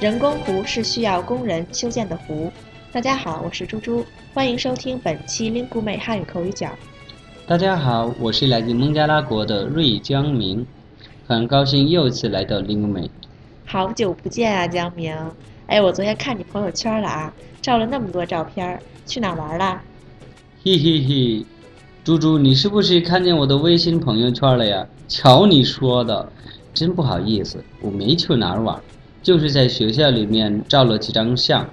人工湖是需要工人修建的湖。大家好，我是猪猪，欢迎收听本期 Lingu 妹汉语口语角。大家好，我是来自孟加拉国的瑞江明，很高兴又一次来到 Lingu 妹。好久不见啊，江明！哎，我昨天看你朋友圈了啊，照了那么多照片，去哪玩了？嘿嘿嘿，猪猪，你是不是看见我的微信朋友圈了呀？瞧你说的，真不好意思，我没去哪儿玩，就是在学校里面照了几张相。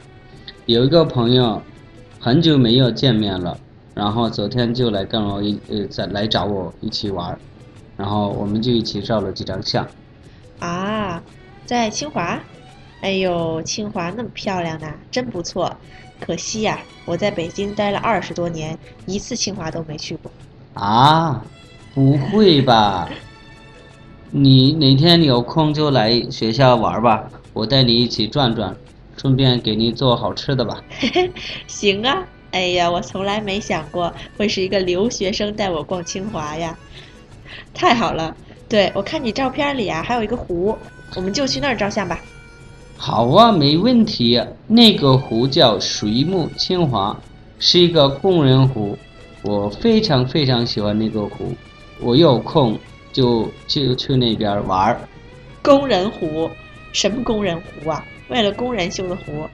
有一个朋友，很久没有见面了，然后昨天就来跟我一呃再来找我一起玩，然后我们就一起照了几张相。啊，在清华？哎呦，清华那么漂亮呢，真不错。可惜呀，我在北京待了二十多年，一次清华都没去过。啊，不会吧？你哪天有空就来学校玩吧，我带你一起转转，顺便给你做好吃的吧。行啊，哎呀，我从来没想过会是一个留学生带我逛清华呀，太好了。对，我看你照片里啊，还有一个湖，我们就去那儿照相吧。好啊，没问题。那个湖叫水木清华，是一个工人湖，我非常非常喜欢那个湖，我有空就就去那边玩儿。工人湖，什么工人湖啊？为了工人修的湖。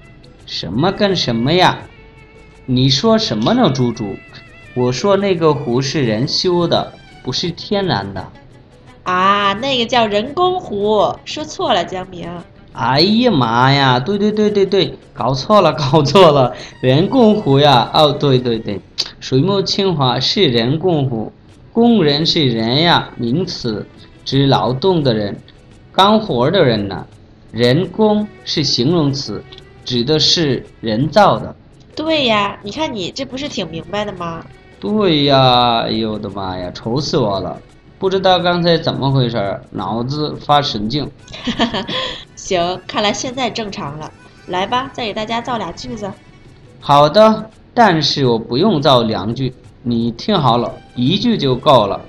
什么跟什么呀？你说什么呢，猪猪？我说那个湖是人修的，不是天然的。啊，那个叫人工湖，说错了，江明。哎呀妈呀！对对对对对，搞错了搞错了，人工湖呀！哦，对对对，水木清华是人工湖，工人是人呀，名词，指劳动的人，干活的人呢。人工是形容词，指的是人造的。对呀，你看你这不是挺明白的吗？对呀，哎呦我的妈呀，愁死我了！不知道刚才怎么回事，脑子发神经。行，看来现在正常了。来吧，再给大家造俩句子。好的，但是我不用造两句，你听好了，一句就够了。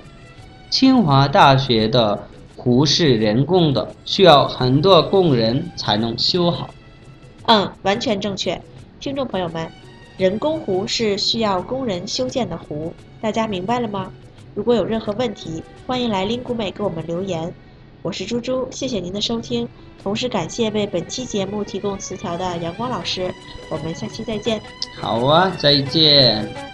清华大学的湖是人工的，需要很多工人才能修好。嗯，完全正确。听众朋友们，人工湖是需要工人修建的湖，大家明白了吗？如果有任何问题，欢迎来 Lingu 妹给我们留言。我是猪猪，谢谢您的收听，同时感谢为本期节目提供词条的阳光老师。我们下期再见。好啊，再见。